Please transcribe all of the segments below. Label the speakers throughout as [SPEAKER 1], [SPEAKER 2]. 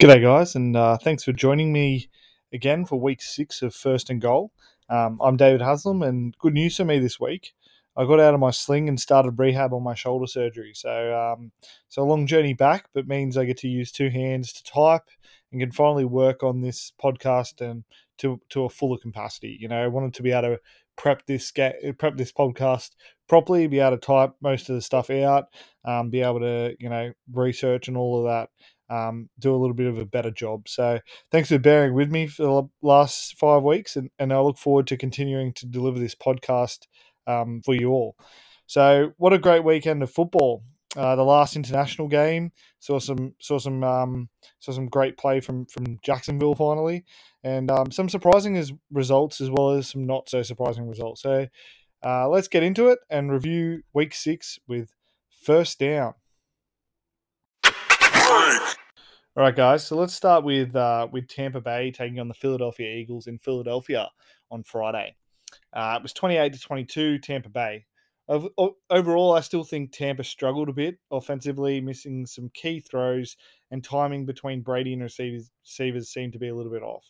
[SPEAKER 1] G'day, guys, and uh, thanks for joining me again for week six of First and Goal. Um, I'm David Haslam, and good news for me this week. I got out of my sling and started rehab on my shoulder surgery. So, um, so a long journey back, but means I get to use two hands to type and can finally work on this podcast and to to a fuller capacity. You know, I wanted to be able to prep this prep this podcast properly, be able to type most of the stuff out, um, be able to you know research and all of that um, do a little bit of a better job. So thanks for bearing with me for the last five weeks, and, and I look forward to continuing to deliver this podcast um, for you all. So what a great weekend of football! Uh, the last international game saw some saw some um, saw some great play from from Jacksonville finally, and um, some surprising as results as well as some not so surprising results. So uh, let's get into it and review week six with first down. All right, guys. So let's start with uh, with Tampa Bay taking on the Philadelphia Eagles in Philadelphia on Friday. Uh, it was twenty eight to twenty two, Tampa Bay. Overall, I still think Tampa struggled a bit offensively, missing some key throws and timing between Brady and receivers, receivers seemed to be a little bit off.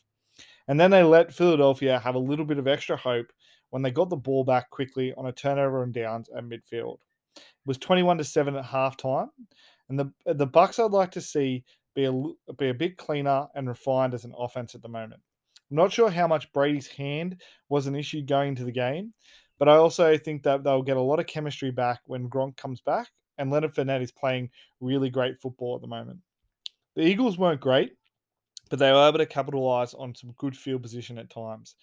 [SPEAKER 1] And then they let Philadelphia have a little bit of extra hope when they got the ball back quickly on a turnover and downs at midfield. It was 21 to 7 at halftime. And the uh, the Bucs I'd like to see be a, be a bit cleaner and refined as an offense at the moment. I'm not sure how much Brady's hand was an issue going into the game, but I also think that they'll get a lot of chemistry back when Gronk comes back, and Leonard Fournette is playing really great football at the moment. The Eagles weren't great, but they were able to capitalize on some good field position at times.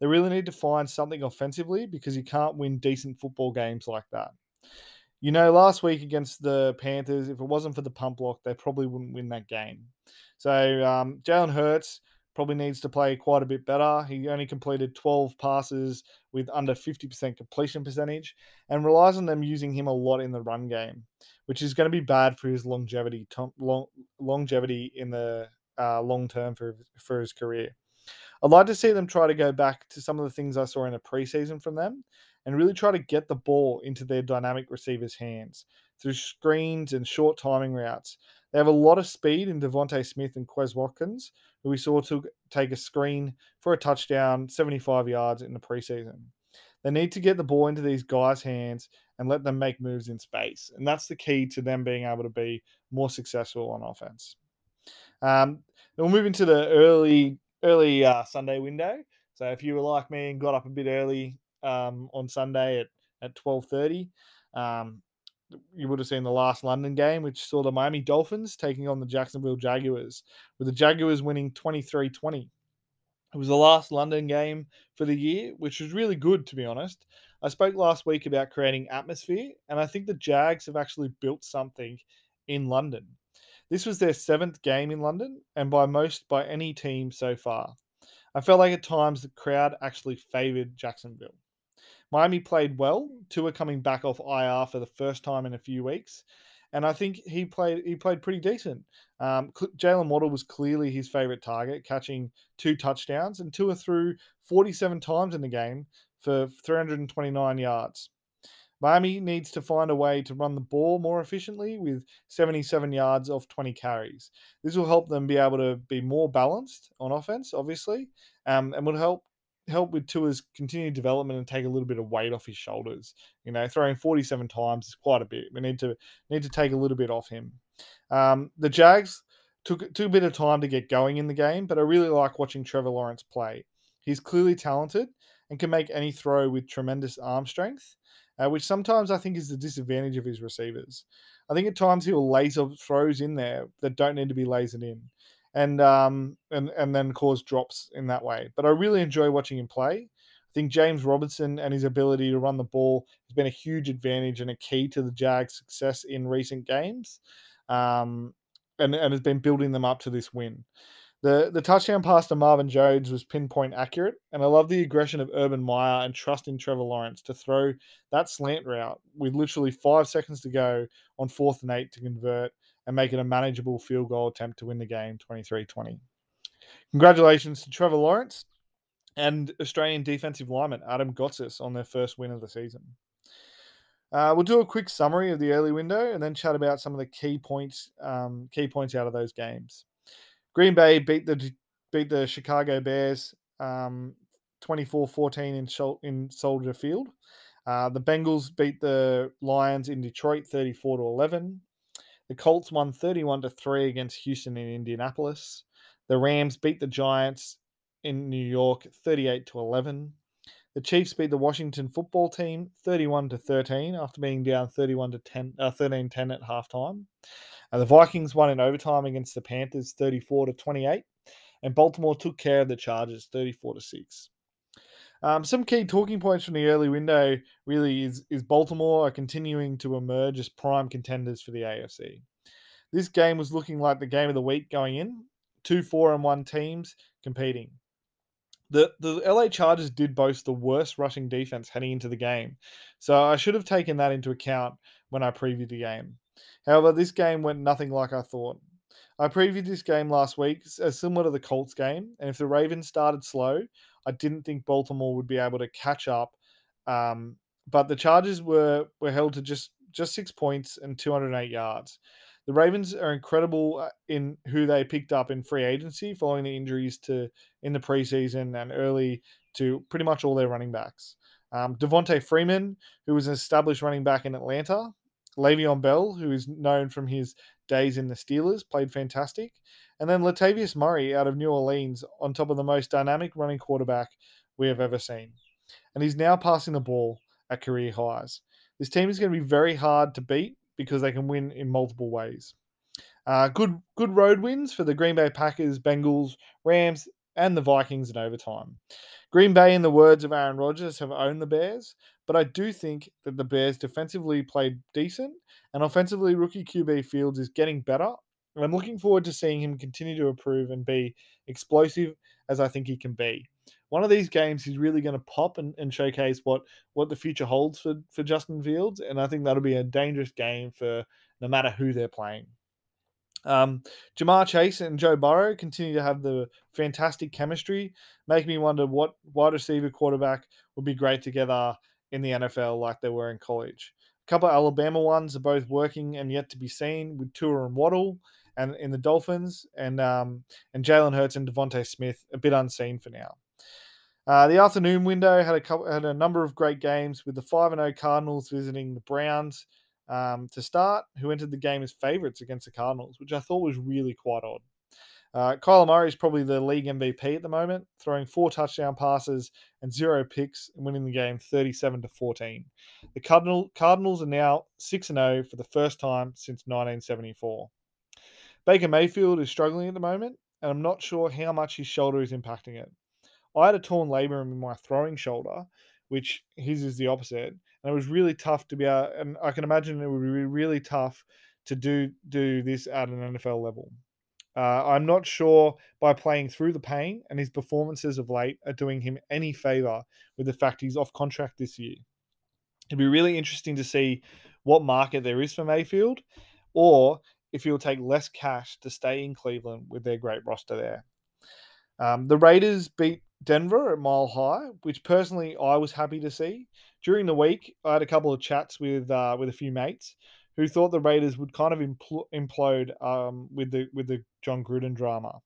[SPEAKER 1] They really need to find something offensively because you can't win decent football games like that. You know, last week against the Panthers, if it wasn't for the punt block, they probably wouldn't win that game. So um, Jalen Hurts probably needs to play quite a bit better. He only completed 12 passes with under 50% completion percentage and relies on them using him a lot in the run game, which is going to be bad for his longevity long, longevity in the uh, long term for, for his career. I'd like to see them try to go back to some of the things I saw in a preseason from them and really try to get the ball into their dynamic receivers' hands through screens and short timing routes. They have a lot of speed in DeVonta Smith and Quez Watkins, who we saw to take a screen for a touchdown, 75 yards in the preseason. They need to get the ball into these guys' hands and let them make moves in space. And that's the key to them being able to be more successful on offense. Um, we'll move into the early early uh, Sunday window. So if you were like me and got up a bit early um, on Sunday at at twelve thirty. Um, you would have seen the last London game, which saw the Miami Dolphins taking on the Jacksonville Jaguars, with the Jaguars winning 23 20. It was the last London game for the year, which was really good, to be honest. I spoke last week about creating atmosphere, and I think the Jags have actually built something in London. This was their seventh game in London, and by most by any team so far. I felt like at times the crowd actually favoured Jacksonville. Miami played well. Tua coming back off IR for the first time in a few weeks, and I think he played he played pretty decent. Um, Jaylen Waddle was clearly his favorite target, catching two touchdowns, and Tua threw 47 times in the game for 329 yards. Miami needs to find a way to run the ball more efficiently with 77 yards off 20 carries. This will help them be able to be more balanced on offense, obviously, um, and will help help with Tua's continued development and take a little bit of weight off his shoulders. You know, throwing 47 times is quite a bit. We need to need to take a little bit off him. Um, the Jags took took a bit of time to get going in the game, but I really like watching Trevor Lawrence play. He's clearly talented and can make any throw with tremendous arm strength, uh, which sometimes I think is the disadvantage of his receivers. I think at times he'll laser throws in there that don't need to be lasered in and um, and and then cause drops in that way. But I really enjoy watching him play. I think James Robinson and his ability to run the ball has been a huge advantage and a key to the Jags' success in recent games, um, and and has been building them up to this win. The the touchdown pass to Marvin Jones was pinpoint accurate, and I love the aggression of Urban Meyer and trust in Trevor Lawrence to throw that slant route with literally five seconds to go on fourth and eight to convert and make it a manageable field goal attempt to win the game 23 20. Congratulations to Trevor Lawrence and Australian defensive lineman Adam Gotsis on their first win of the season. Uh, we'll do a quick summary of the early window and then chat about some of the key points, um, key points out of those games. Green Bay beat the beat the Chicago Bears um, 24-14 in, in Soldier Field. Uh, the Bengals beat the Lions in Detroit 34 to 11. The Colts won 31 to 3 against Houston in Indianapolis. The Rams beat the Giants in New York 38 to 11. The Chiefs beat the Washington football team 31 to 13 after being down 31 to 10 uh, 13 10 at halftime. Uh, the Vikings won in overtime against the Panthers 34 to 28 and Baltimore took care of the Chargers 34 to 6. Um, some key talking points from the early window really is, is Baltimore are continuing to emerge as prime contenders for the AFC. This game was looking like the game of the week going in, two four and one teams competing. The the LA Chargers did boast the worst rushing defense heading into the game, so I should have taken that into account when I previewed the game. However, this game went nothing like I thought. I previewed this game last week as similar to the Colts game, and if the Ravens started slow, I didn't think Baltimore would be able to catch up. Um, but the Chargers were were held to just just six points and 208 yards. The Ravens are incredible uh, in who they picked up in free agency following the injuries to in the preseason and early to pretty much all their running backs. Um, Devonta Freeman, who was an established running back in Atlanta, Le'Veon Bell, who is known from his days in the Steelers, played fantastic. And then Latavius Murray out of New Orleans on top of the most dynamic running quarterback we have ever seen. And he's now passing the ball at career highs. This team is going to be very hard to beat because they can win in multiple ways. Uh, good good road wins for the Green Bay Packers, Bengals, Rams, and the Vikings in overtime. Green Bay, in the words of Aaron Rodgers, have owned the Bears, but I do think that the Bears defensively played decent, and offensively, rookie QB Fields is getting better. And I'm looking forward to seeing him continue to improve and be explosive as I think he can be. One of these games he's really going to pop and, and showcase what what the future holds for, for Justin Fields, and I think that'll be a dangerous game for no matter who they're playing. Um, Ja'Marr Chase and Joe Burrow continue to have the fantastic chemistry, making me wonder what wide receiver quarterback would be great together in the NFL like they were in college. A couple of Alabama ones are both working and yet to be seen with Tua and Waddle and in the Dolphins, and um, and Jalen Hurts and DeVonta Smith a bit unseen for now. Uh, the afternoon window had a couple, had a number of great games with the five and zero oh Cardinals visiting the Browns um, to start, who entered the game as favourites against the Cardinals, which I thought was really quite odd. Uh, Kyler Murray is probably the league MVP at the moment, throwing four touchdown passes and zero picks and winning the game 37 to 14. The Cardinal, Cardinals are now 6 0 for the first time since 1974. Baker Mayfield is struggling at the moment, and I'm not sure how much his shoulder is impacting it. I had a torn labrum in my throwing shoulder, which his is the opposite, and it was really tough to be able. And I can imagine it would be really tough to do do this at an NFL level. Uh, I'm not sure by playing through the pain and his performances of late are doing him any favor with the fact he's off contract this year. It'd be really interesting to see what market there is for Mayfield, or if he'll take less cash to stay in Cleveland with their great roster there. Um, the Raiders beat Denver at Mile High, which personally I was happy to see. During the week, I had a couple of chats with uh, with a few mates who thought the Raiders would kind of impl- implode um, with the with the Jon Gruden drama.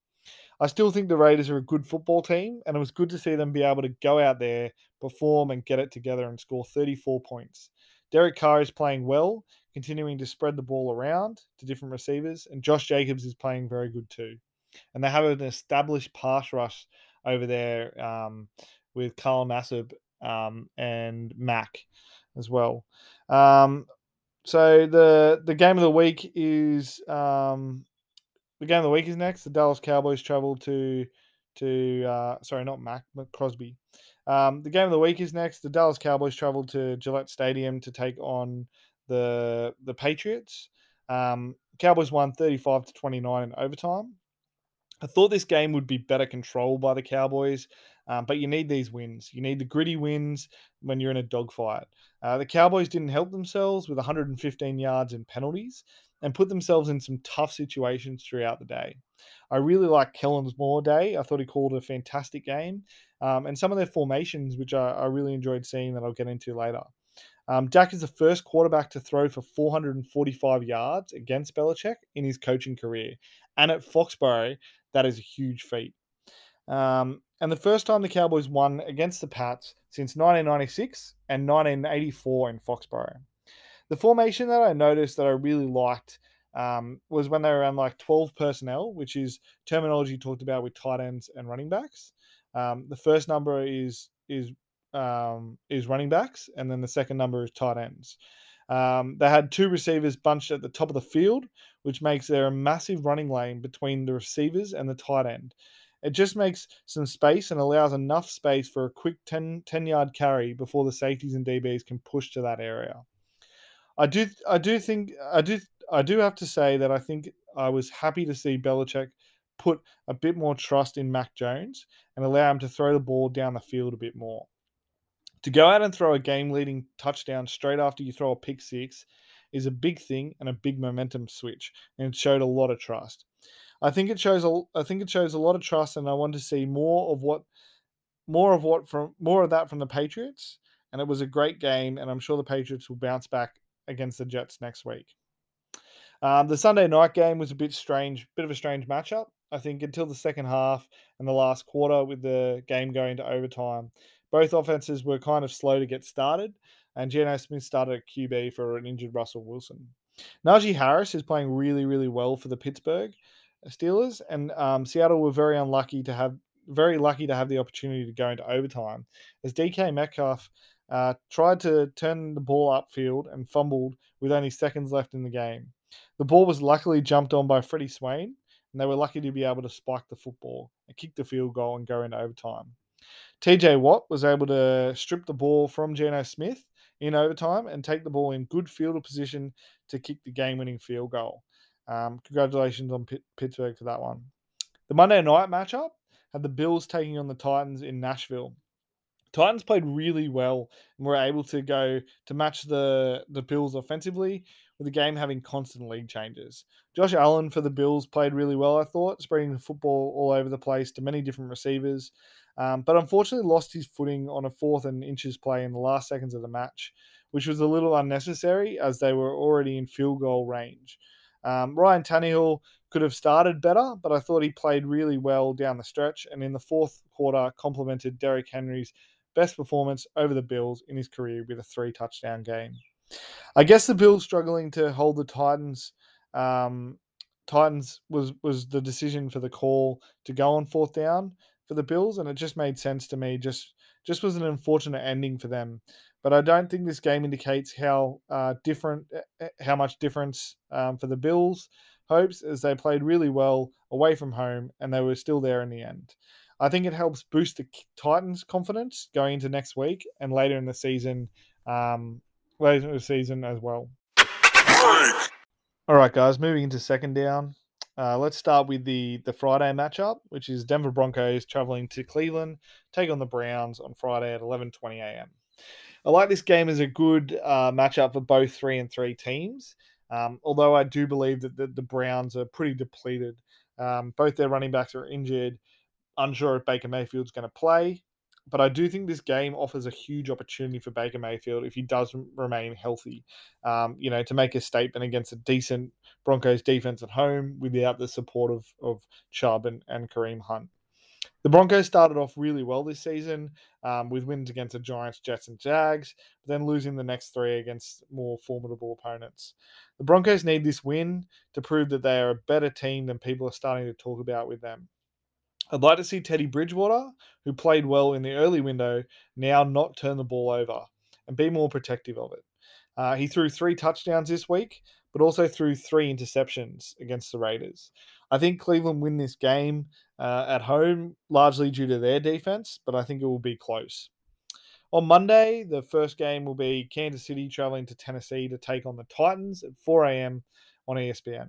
[SPEAKER 1] I still think the Raiders are a good football team, and it was good to see them be able to go out there, perform, and get it together and score 34 points. Derek Carr is playing well, continuing to spread the ball around to different receivers, and Josh Jacobs is playing very good too. And they have an established pass rush over there um, with Carl Nassib um, and Mack as well. Um, so the the game of the week is um, the game of the week is next. The Dallas Cowboys travel to to uh, sorry not Mac but Crosby. Um, the game of the week is next. The Dallas Cowboys travel to Gillette Stadium to take on the the Patriots. Um, Cowboys won thirty five to twenty nine in overtime. I thought this game would be better controlled by the Cowboys, um, but you need these wins. You need the gritty wins when you're in a dogfight. Uh, the Cowboys didn't help themselves with 115 yards in penalties and put themselves in some tough situations throughout the day. I really like Kellen's Moore day. I thought he called a fantastic game. Um, and some of their formations, which I, I, really enjoyed seeing that I'll get into later. Um, Dak is the first quarterback to throw for 445 yards against Belichick in his coaching career. And at Foxborough, that is a huge feat. Um, and the first time the Cowboys won against the Pats since 1996 and 1984 in Foxborough. The formation that I noticed that I really liked um, was when they were around like 12 personnel, which is terminology talked about with tight ends and running backs. Um, the first number is is um, is running backs, and then the second number is tight ends. Um, they had two receivers bunched at the top of the field, which makes there a massive running lane between the receivers and the tight end. It just makes some space and allows enough space for a quick 10, 10 yard carry before the safeties and DBs can push to that area. I do I do think I do I do have to say that I think I was happy to see Belichick put a bit more trust in Mac Jones and allow him to throw the ball down the field a bit more. To go out and throw a game leading touchdown straight after you throw a pick six is a big thing and a big momentum switch, and it showed a lot of trust. I think it shows a, I think it shows a lot of trust, and I want to see more of what more of what from more of that from the Patriots. And it was a great game, and I'm sure the Patriots will bounce back against the Jets next week. Um, the Sunday night game was a bit strange, bit of a strange matchup. I think until the second half and the last quarter, with the game going to overtime, both offenses were kind of slow to get started, and Geno Smith started at QB for an injured Russell Wilson. Najee Harris is playing really, really well for the Pittsburgh Steelers, and um, Seattle were very unlucky to have very lucky to have the opportunity to go into overtime as DK Metcalf uh, tried to turn the ball upfield and fumbled with only seconds left in the game. The ball was luckily jumped on by Freddie Swain, and they were lucky to be able to spike the football and kick the field goal and go into overtime. TJ Watt was able to strip the ball from Geno Smith in overtime and take the ball in good field position to kick the game winning field goal. Um, congratulations on P- Pittsburgh for that one. The Monday night matchup had the Bills taking on the Titans in Nashville. Titans played really well and were able to go to match the the Bills offensively with the game having constant league changes. Josh Allen for the Bills played really well, I thought, spreading the football all over the place to many different receivers, um, but unfortunately lost his footing on a fourth and inches play in the last seconds of the match, which was a little unnecessary as they were already in field goal range. Um, Ryan Tannehill could have started better, but I thought he played really well down the stretch, and in the fourth quarter, complemented Derrick Henry's best performance over the Bills in his career with a three touchdown game. I guess the Bills struggling to hold the Titans. Um, Titans was was the decision for the call to go on fourth down for the Bills, and it just made sense to me. Just just was an unfortunate ending for them, but I don't think this game indicates how uh, different, eh, eh, how much difference um, for the Bills hopes as they played really well away from home and they were still there in the end. I think it helps boost the Titans' confidence going into next week and later in the season um, later in the season as well. All right, guys, moving into second down. Uh, let's start with the the Friday matchup, which is Denver Broncos traveling to Cleveland, take on the Browns on Friday at 11:20 a.m. I like this game as a good uh, matchup for both three and three teams. Um, although I do believe that the, the Browns are pretty depleted. Um, both their running backs are injured. Unsure if Baker Mayfield's going to play but I do think this game offers a huge opportunity for Baker Mayfield if he does remain healthy. Um, you know, to make a statement against a decent Broncos defense at home without the support of of Chubb and, and Kareem Hunt. The Broncos started off really well this season um, with wins against the Giants, Jets, and Jags, then losing the next three against more formidable opponents. The Broncos need this win to prove that they are a better team than people are starting to talk about with them. I'd like to see Teddy Bridgewater, who played well in the early window, now not turn the ball over and be more protective of it. Uh, he threw three touchdowns this week, but also threw three interceptions against the Raiders. I think Cleveland win this game uh, at home, largely due to their defense, but I think it will be close. On Monday, the first game will be Kansas City traveling to Tennessee to take on the Titans at 4 a.m. on ESPN.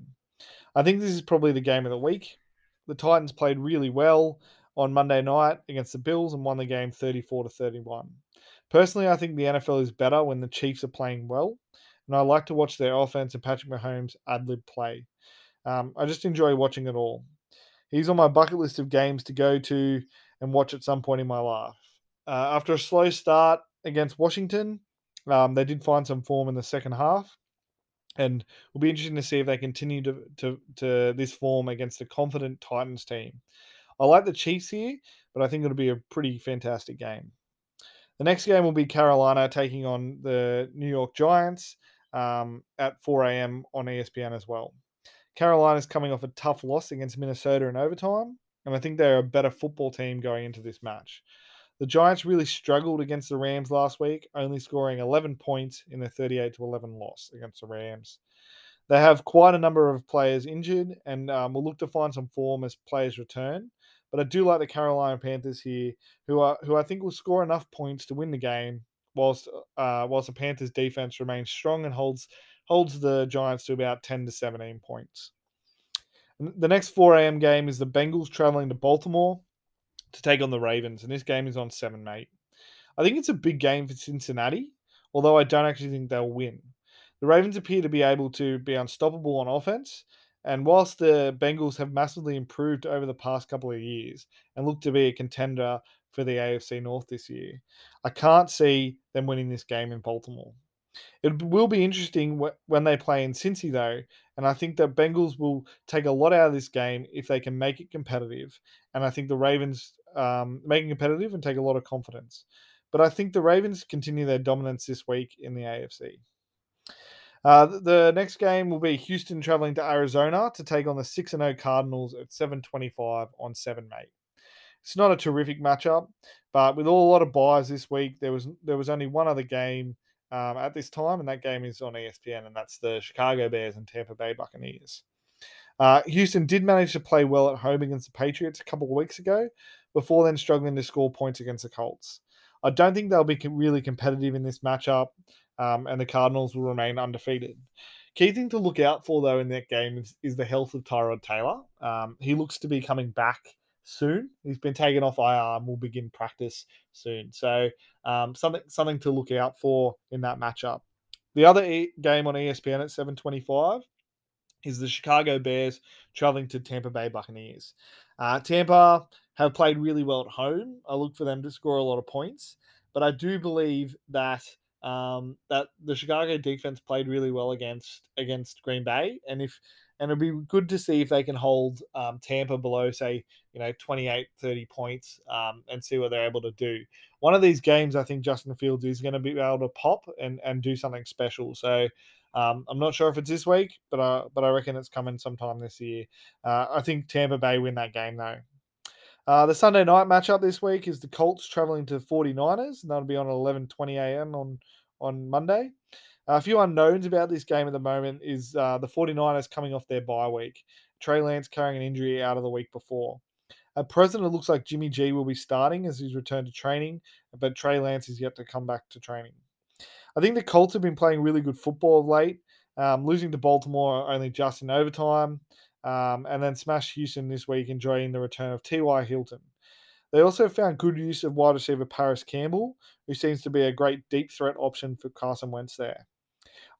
[SPEAKER 1] I think this is probably the game of the week. The Titans played really well on Monday night against the Bills and won the game 34 to 31. Personally, I think the NFL is better when the Chiefs are playing well, and I like to watch their offense and Patrick Mahomes ad lib play. Um, I just enjoy watching it all. He's on my bucket list of games to go to and watch at some point in my life. Uh, after a slow start against Washington, um, they did find some form in the second half. And will be interesting to see if they continue to, to, to this form against a confident Titans team. I like the Chiefs here, but I think it'll be a pretty fantastic game. The next game will be Carolina taking on the New York Giants um, at 4 a.m. on ESPN as well. Carolina's coming off a tough loss against Minnesota in overtime, and I think they're a better football team going into this match. The Giants really struggled against the Rams last week, only scoring 11 points in their 38 to 11 loss against the Rams. They have quite a number of players injured, and um, will look to find some form as players return. But I do like the Carolina Panthers here, who are who I think will score enough points to win the game, whilst uh, whilst the Panthers defense remains strong and holds holds the Giants to about ten to seventeen points. The next 4 a.m. game is the Bengals traveling to Baltimore to take on the Ravens, and this game is on 7mate. I think it's a big game for Cincinnati, although I don't actually think they'll win. The Ravens appear to be able to be unstoppable on offense, and whilst the Bengals have massively improved over the past couple of years and look to be a contender for the AFC North this year, I can't see them winning this game in Baltimore. It will be interesting when they play in Cincy, though, and I think that Bengals will take a lot out of this game if they can make it competitive. And I think the Ravens um, making competitive and take a lot of confidence. But I think the Ravens continue their dominance this week in the AFC. Uh, the next game will be Houston traveling to Arizona to take on the 6 0 Cardinals at 7.25 on 7mate. It's not a terrific matchup, but with all, a lot of byes this week, there was there was only one other game um, at this time, and that game is on ESPN, and that's the Chicago Bears and Tampa Bay Buccaneers. Uh, Houston did manage to play well at home against the Patriots a couple of weeks ago, before then struggling to score points against the Colts. I don't think they'll be really competitive in this matchup um, and the Cardinals will remain undefeated. Key thing to look out for, though, in that game is, is the health of Tyrod Taylor. Um, he looks to be coming back soon. He's been taken off IR and will begin practice soon. So um, something something to look out for in that matchup. The other e- game on ESPN at 7:25 is the Chicago Bears traveling to Tampa Bay Buccaneers. Uh, Tampa have played really well at home. I look for them to score a lot of points, but I do believe that um, that the Chicago defense played really well against against Green Bay, and if and it'd be good to see if they can hold um, Tampa below, say, you know, 28, 30 points um, and see what they're able to do. One of these games, I think Justin Fields is going to be able to pop and, and do something special. So um, I'm not sure if it's this week, but I, but I reckon it's coming sometime this year. Uh, I think Tampa Bay win that game, though. Uh, the Sunday night matchup this week is the Colts traveling to 49ers, and that'll be on 11:20 a.m. on on Monday. Uh, a few unknowns about this game at the moment is uh, the 49ers coming off their bye week. Trey Lance carrying an injury out of the week before. At present, it looks like Jimmy G will be starting as he's returned to training, but Trey Lance is yet to come back to training. I think the Colts have been playing really good football of late, um, losing to Baltimore only just in overtime um, and then smash Houston this week, enjoying the return of T.Y. Hilton. They also found good use of wide receiver Parris Campbell, who seems to be a great deep threat option for Carson Wentz there.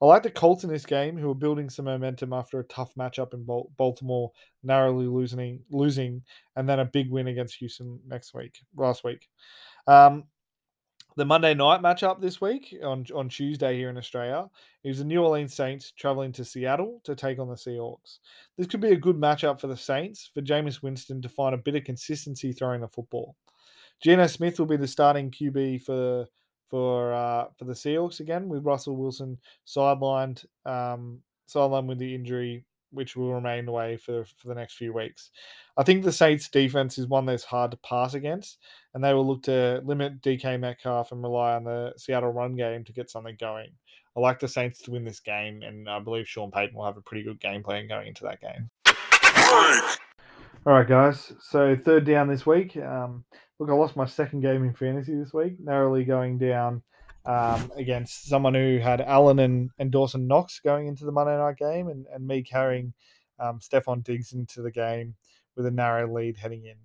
[SPEAKER 1] I like the Colts in this game, who are building some momentum after a tough matchup in Baltimore, narrowly losing, losing, and then a big win against Houston next week, last week. Um, the Monday night matchup this week on, on Tuesday here in Australia is the New Orleans Saints traveling to Seattle to take on the Seahawks. This could be a good matchup for the Saints for Jameis Winston to find a bit of consistency throwing the football. Geno Smith will be the starting QB for for uh, for the Seahawks again, with Russell Wilson sidelined um, sidelined with the injury which will remain away for, for the next few weeks. I think the Saints defense is one that's hard to pass against, and they will look to limit DK Metcalf and rely on the Seattle run game to get something going. I like the Saints to win this game, and I believe Sean Payton will have a pretty good game plan going into that game. All right, guys. So third down this week. Um, look, I lost my second game in fantasy this week, narrowly going down um, against someone who had Allen and, and Dawson Knox going into the Monday night game, and, and me carrying um, Stefon Diggs into the game with a narrow lead heading in.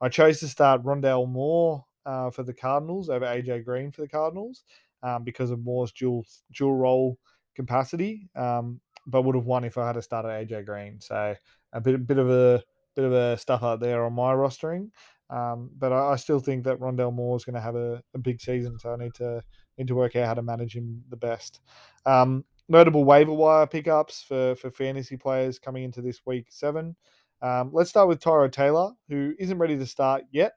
[SPEAKER 1] I chose to start Rondale Moore uh, for the Cardinals over AJ Green for the Cardinals um, because of Moore's dual dual role capacity, um, but would have won if I had started AJ Green. So a bit a bit of a bit of a stuff out there on my rostering. Um, but I, I, still think that Rondale Moore is going to have a, a, big season, so I need to need to work out how to manage him the best. Um, notable waiver wire pickups for for fantasy players coming into this week seven. Um, let's start with Tyrod Taylor, who isn't ready to start yet,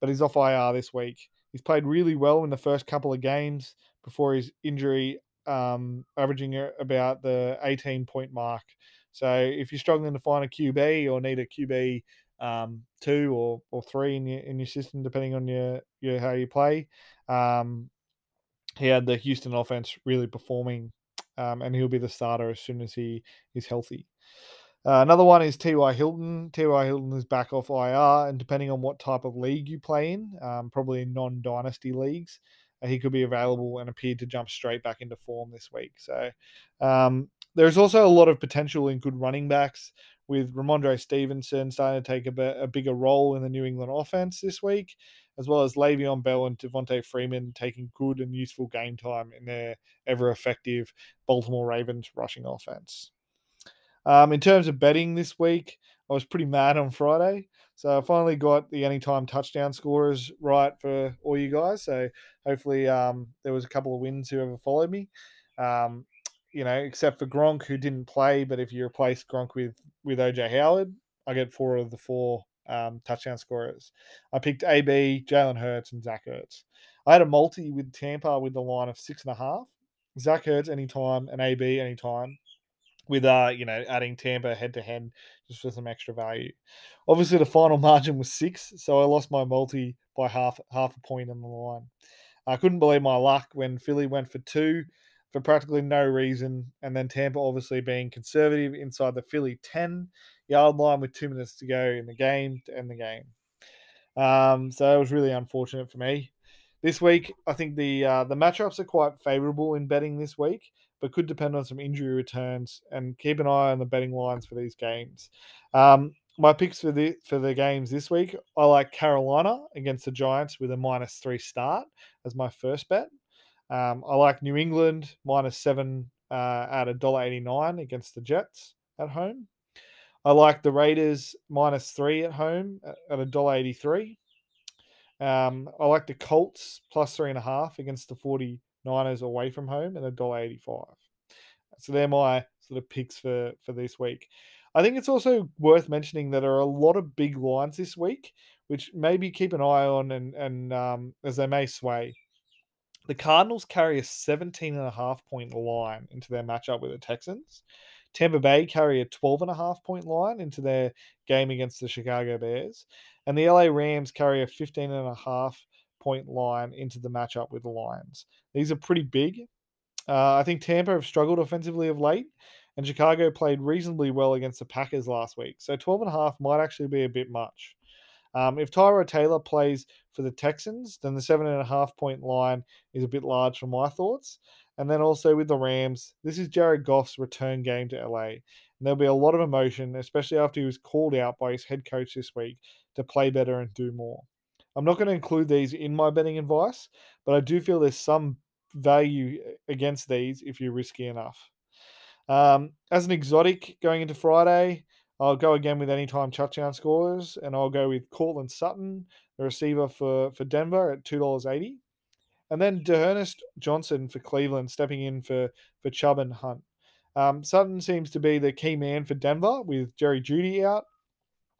[SPEAKER 1] but he's off IR this week. He's played really well in the first couple of games before his injury, um, averaging about the 18 point mark. So if you're struggling to find a QB or need a QB um, two or, or three in your in your system, depending on your, your how you play, um, he had the Houston offense really performing, um, and he'll be the starter as soon as he is healthy. Uh, another one is T.Y. Hilton. T.Y. Hilton is back off IR, and depending on what type of league you play in, um, probably non dynasty leagues, uh, he could be available and appeared to jump straight back into form this week. So um, there's also a lot of potential in good running backs with Rhamondre Stevenson starting to take a, bit, a bigger role in the New England offense this week, as well as Le'Veon Bell and Devonta Freeman taking good and useful game time in their ever effective Baltimore Ravens rushing offense. Um, in terms of betting this week, I was pretty mad on Friday. So I finally got the anytime touchdown scorers right for all you guys. So hopefully um, there was a couple of wins whoever followed me. Um, you know, except for Gronk who didn't play, but if you replace Gronk with with OJ Howard, I get four of the four um, touchdown scorers. I picked AB, Jalen Hurts, and Zach Ertz. I had a multi with Tampa with the line of six and a half. Zach Ertz anytime and AB anytime with uh, you know, adding Tampa head to head just for some extra value. Obviously, the final margin was six, so I lost my multi by half half a point on the line. I couldn't believe my luck when Philly went for two for practically no reason, and then Tampa obviously being conservative inside the Philly ten yard line with two minutes to go in the game to end the game. Um, so it was really unfortunate for me. This week, I think the uh, the matchups are quite favourable in betting this week, but could depend on some injury returns. And keep an eye on the betting lines for these games. Um, my picks for the for the games this week, I like Carolina against the Giants with a minus three start as my first bet. Um, I like New England minus seven uh, at a dollar eighty nine against the Jets at home. I like the Raiders minus three at home at a dollar eighty three. Um, I like the Colts plus three and a half against the 49ers away from home at a dollar eighty five. So they're my sort of picks for for this week. I think it's also worth mentioning that there are a lot of big lines this week, which maybe keep an eye on and and um, as they may sway. The Cardinals carry a 17 and a half point line into their matchup with the Texans. Tampa Bay carry a 12 and a half point line into their game against the Chicago Bears. And the LA Rams carry a 15 and a half point line into the matchup with the Lions. These are pretty big. Uh, I think Tampa have struggled offensively of late, and Chicago played reasonably well against the Packers last week. So 12 and a half might actually be a bit much. Um, if Tyrod Taylor plays for the Texans, then the seven and a half point line is a bit large for my thoughts. And then also with the Rams, this is Jared Goff's return game to LA. And there'll be a lot of emotion, especially after he was called out by his head coach this week to play better and do more. I'm not going to include these in my betting advice, but I do feel there's some value against these if you're risky enough. Um, as an exotic going into Friday, I'll go again with anytime touchdown scorers, and I'll go with Courtland Sutton, the receiver for, for Denver at $2.80. And then D'Ernest Johnson for Cleveland, stepping in for, for Chubb and Hunt. Um, Sutton seems to be the key man for Denver with Jerry Jeudy out.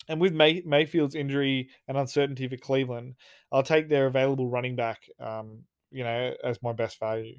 [SPEAKER 1] And with May- Mayfield's injury and uncertainty for Cleveland, I'll take their available running back, um, you know, as my best value.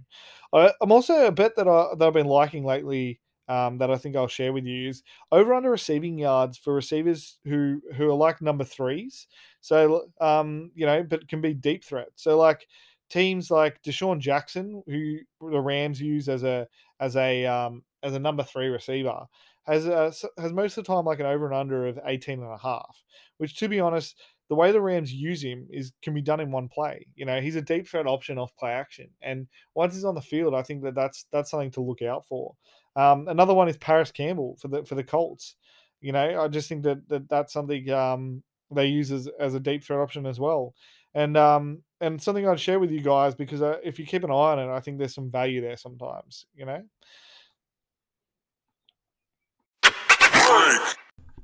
[SPEAKER 1] I, am also a bet that, I, that I've been liking lately um, that I think I'll share with you is over under receiving yards for receivers who who are like number threes. So um, you know, but can be deep threats. So like teams like DeSean Jackson, who the Rams use as a as a um, as a number three receiver, has a, has most of the time like an over and under of 18 and a half, which to be honest, the way the Rams use him is can be done in one play. You know, he's a deep threat option off play action, and once he's on the field, I think that that's that's something to look out for. Um, another one is Parris Campbell for the for the Colts. You know, I just think that, that that's something um, they use as, as a deep threat option as well, and um, and something I'd share with you guys because uh, if you keep an eye on it, I think there's some value there sometimes. You know.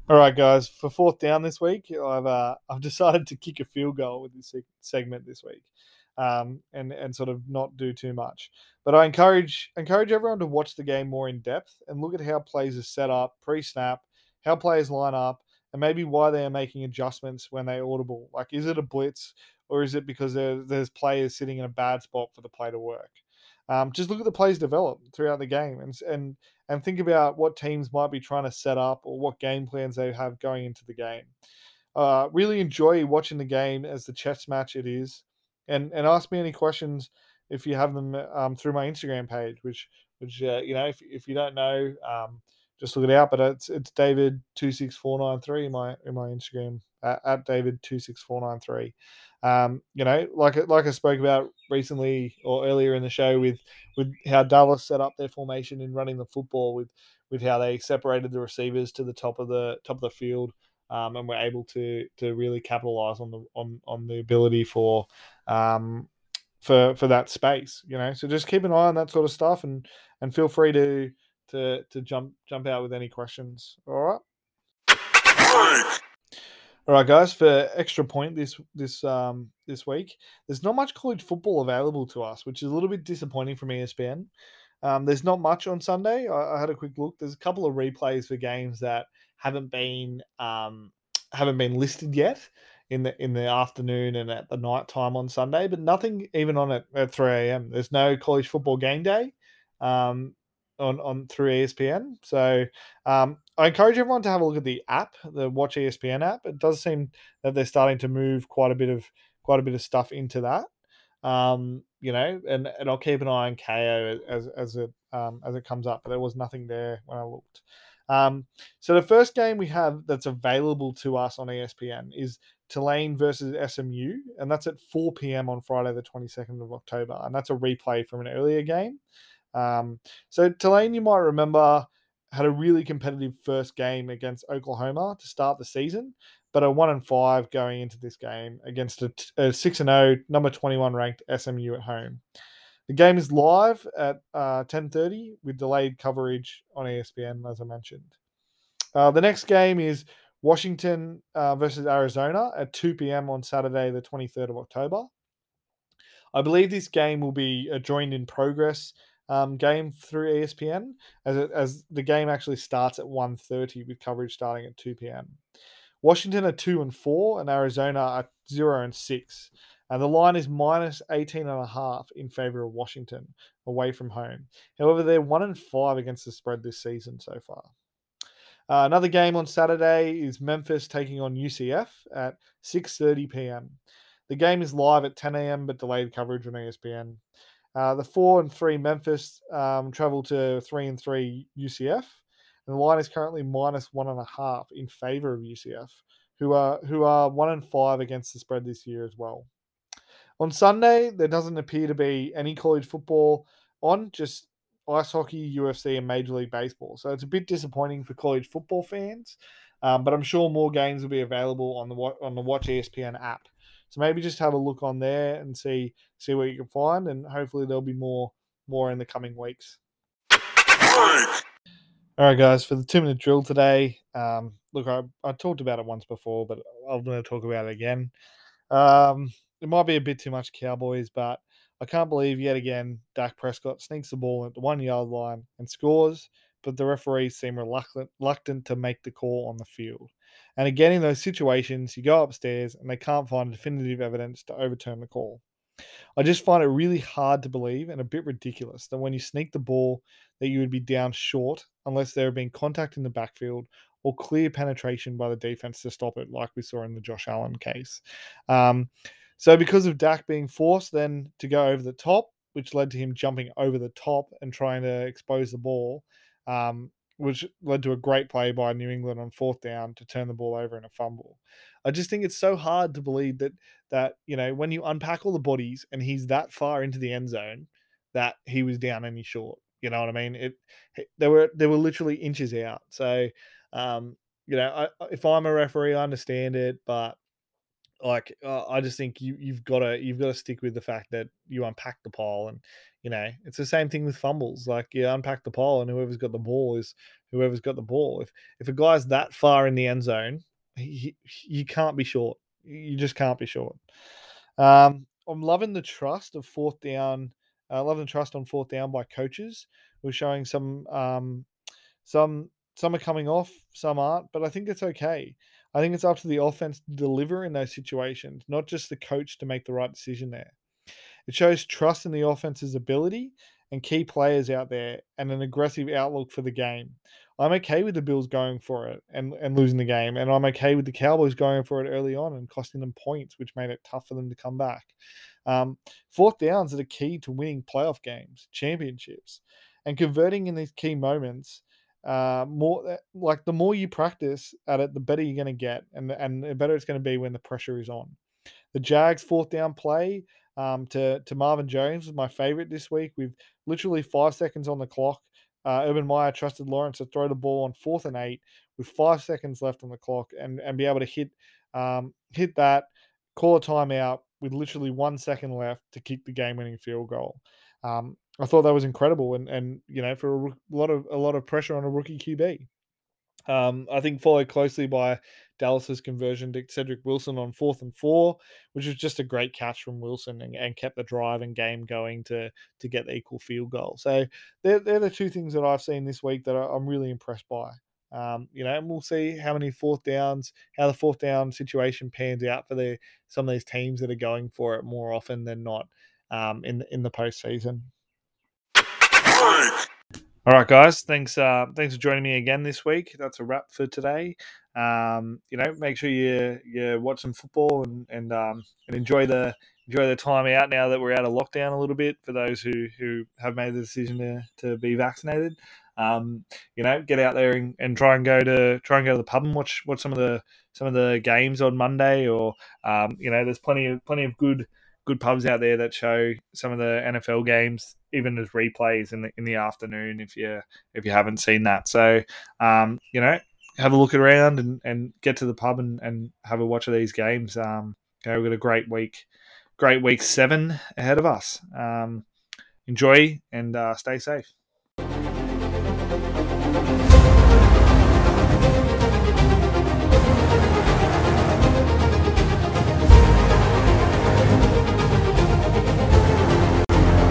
[SPEAKER 1] All right, guys. For fourth down this week, I've uh, I've decided to kick a field goal with this segment this week. Um, and and sort of not do too much. But I encourage encourage everyone to watch the game more in depth and look at how plays are set up pre snap, how players line up, and maybe why they are making adjustments when they audible. Like, is it a blitz or is it because there, there's players sitting in a bad spot for the play to work? Um, just look at the plays developed throughout the game and and and think about what teams might be trying to set up or what game plans they have going into the game. Uh, really enjoy watching the game as the chess match it is, and and ask me any questions if you have them um, through my Instagram page, which which uh, you know if, if you don't know, um, just look it out. But it's it's David two six four nine three in my in my Instagram at, at David two six four nine three. Um, you know, like like I spoke about recently or earlier in the show with with how Dallas set up their formation in running the football with with how they separated the receivers to the top of the top of the field um, and we're able to to really capitalize on the on on the ability for um, for for that space. You know, so just keep an eye on that sort of stuff, and and feel free to to to jump jump out with any questions. All right. All right, guys. For extra point this this um this week, there's not much college football available to us, which is a little bit disappointing from ESPN. Um, there's not much on Sunday. I, I, had a quick look. There's a couple of replays for games that haven't been um, haven't been listed yet in the in the afternoon and at the night time on Sunday, but nothing even on at, at 3 a.m. There's no college football game day um, on on through ESPN. So um, I encourage everyone to have a look at the app, the Watch ESPN app. It does seem that they're starting to move quite a bit of quite a bit of stuff into that. Um, you know, and, and I'll keep an eye on Kayo as as it um, as it comes up. But there was nothing there when I looked. Um, so the first game we have that's available to us on ESPN is Tulane versus SMU, and that's at 4 p.m. on Friday, the 22nd of October, and that's a replay from an earlier game. Um, so Tulane, you might remember, had a really competitive first game against Oklahoma to start the season, but a one and five going into this game against a, a six and zero oh, number 21 ranked SMU at home. The game is live at uh, 10:30 with delayed coverage on ESPN, as I mentioned. Uh, the next game is Washington uh, versus Arizona at 2 p.m. on Saturday, the 23rd of October. I believe this game will be a joined in progress um, game through ESPN, as it, as the game actually starts at 1:30 with coverage starting at 2 p.m. Washington are two and four, and Arizona are zero and six. And the line is minus 18 and a half in favor of Washington away from home. However, they're one and five against the spread this season so far. Uh, another game on Saturday is Memphis taking on UCF at 6:30 p.m. The game is live at 10 a.m. but delayed coverage on ESPN. Uh, the four and three Memphis um, travel to three and three UCF, and the line is currently minus one and a half in favor of UCF, who are who are one and five against the spread this year as well. On Sunday, there doesn't appear to be any college football on, just ice hockey, UFC, and Major League Baseball. So it's a bit disappointing for college football fans, um, but I'm sure more games will be available on the on the Watch ESPN app. So maybe just have a look on there and see see what you can find, and hopefully there'll be more more in the coming weeks. All right, guys, for the two minute drill today. Um, look, I, I talked about it once before, but I'm going to talk about it again. Um, it might be a bit too much Cowboys, but I can't believe yet again Dak Prescott sneaks the ball at the one yard line and scores, but the referees seem reluctant, reluctant to make the call on the field. And again, in those situations, you go upstairs and they can't find definitive evidence to overturn the call. I just find it really hard to believe and a bit ridiculous that when you sneak the ball, that you would be down short unless there had been contact in the backfield or clear penetration by the defense to stop it, like we saw in the Josh Allen case. Um, so because of Dak being forced then to go over the top, which led to him jumping over the top and trying to expose the ball, um, which led to a great play by New England on fourth down to turn the ball over in a fumble. I just think it's so hard to believe that that you know when you unpack all the bodies and he's that far into the end zone that he was down any short. You know what I mean? It they were they were literally inches out. So um, you know, I, if I'm a referee, I understand it, but like uh, I just think you you've got to you've got to stick with the fact that you unpack the pole and you know it's the same thing with fumbles like you unpack the pole and whoever's got the ball is whoever's got the ball if if a guy's that far in the end zone he, you can't be short you just can't be short um I'm loving the trust of fourth down. Uh, love the trust on fourth down by coaches. We're showing some um, some some are coming off, some aren't, but I think it's okay. I think it's up to the offense to deliver in those situations, not just the coach to make the right decision there. It shows trust in the offense's ability and key players out there and an aggressive outlook for the game. I'm okay with the Bills going for it and, and losing the game. And I'm okay with the Cowboys going for it early on and costing them points, which made it tough for them to come back. Um, fourth downs are the key to winning playoff games, championships, and converting in these key moments. Uh, more eh, like the more you practice at it, the better you're going to get, and and the better it's going to be when the pressure is on. The Jags fourth down play um, to to Marvin Jones was my favorite this week with literally five seconds on the clock. Uh, Urban Meyer trusted Lawrence to throw the ball on fourth and eight with five seconds left on the clock and, and be able to hit um, hit that, call a timeout with literally one second left to kick the game winning field goal. Um, I thought that was incredible and and you know for a lot of a lot of pressure on a rookie QB. Um, I think followed closely by Dallas's conversion to Cedric Wilson on fourth and four, which was just a great catch from Wilson and, and kept the drive and game going to to get the equal field goal. So they're, they're the two things that I've seen this week that I'm really impressed by. Um, you know, and we'll see how many fourth downs, how the fourth down situation pans out for the some of these teams that are going for it more often than not um, in in the postseason. All right, guys. Thanks. Uh, thanks for joining me again this week. That's a wrap for today. Um, you know, make sure you you watch some football and and um, and enjoy the enjoy the time out now that we're out of lockdown a little bit. For those who who have made the decision to to be vaccinated, um, you know, get out there and, and try and go to try and go to the pub and watch watch some of the some of the games on Monday. Or um, you know, there's plenty of plenty of good good pubs out there that show some of the NFL games, even as replays in the in the afternoon. If you if you haven't seen that, so um, you know, have a look around and, and get to the pub and, and have a watch of these games. Um, we've got a great week, great week seven ahead of us. Um, enjoy and uh, stay safe.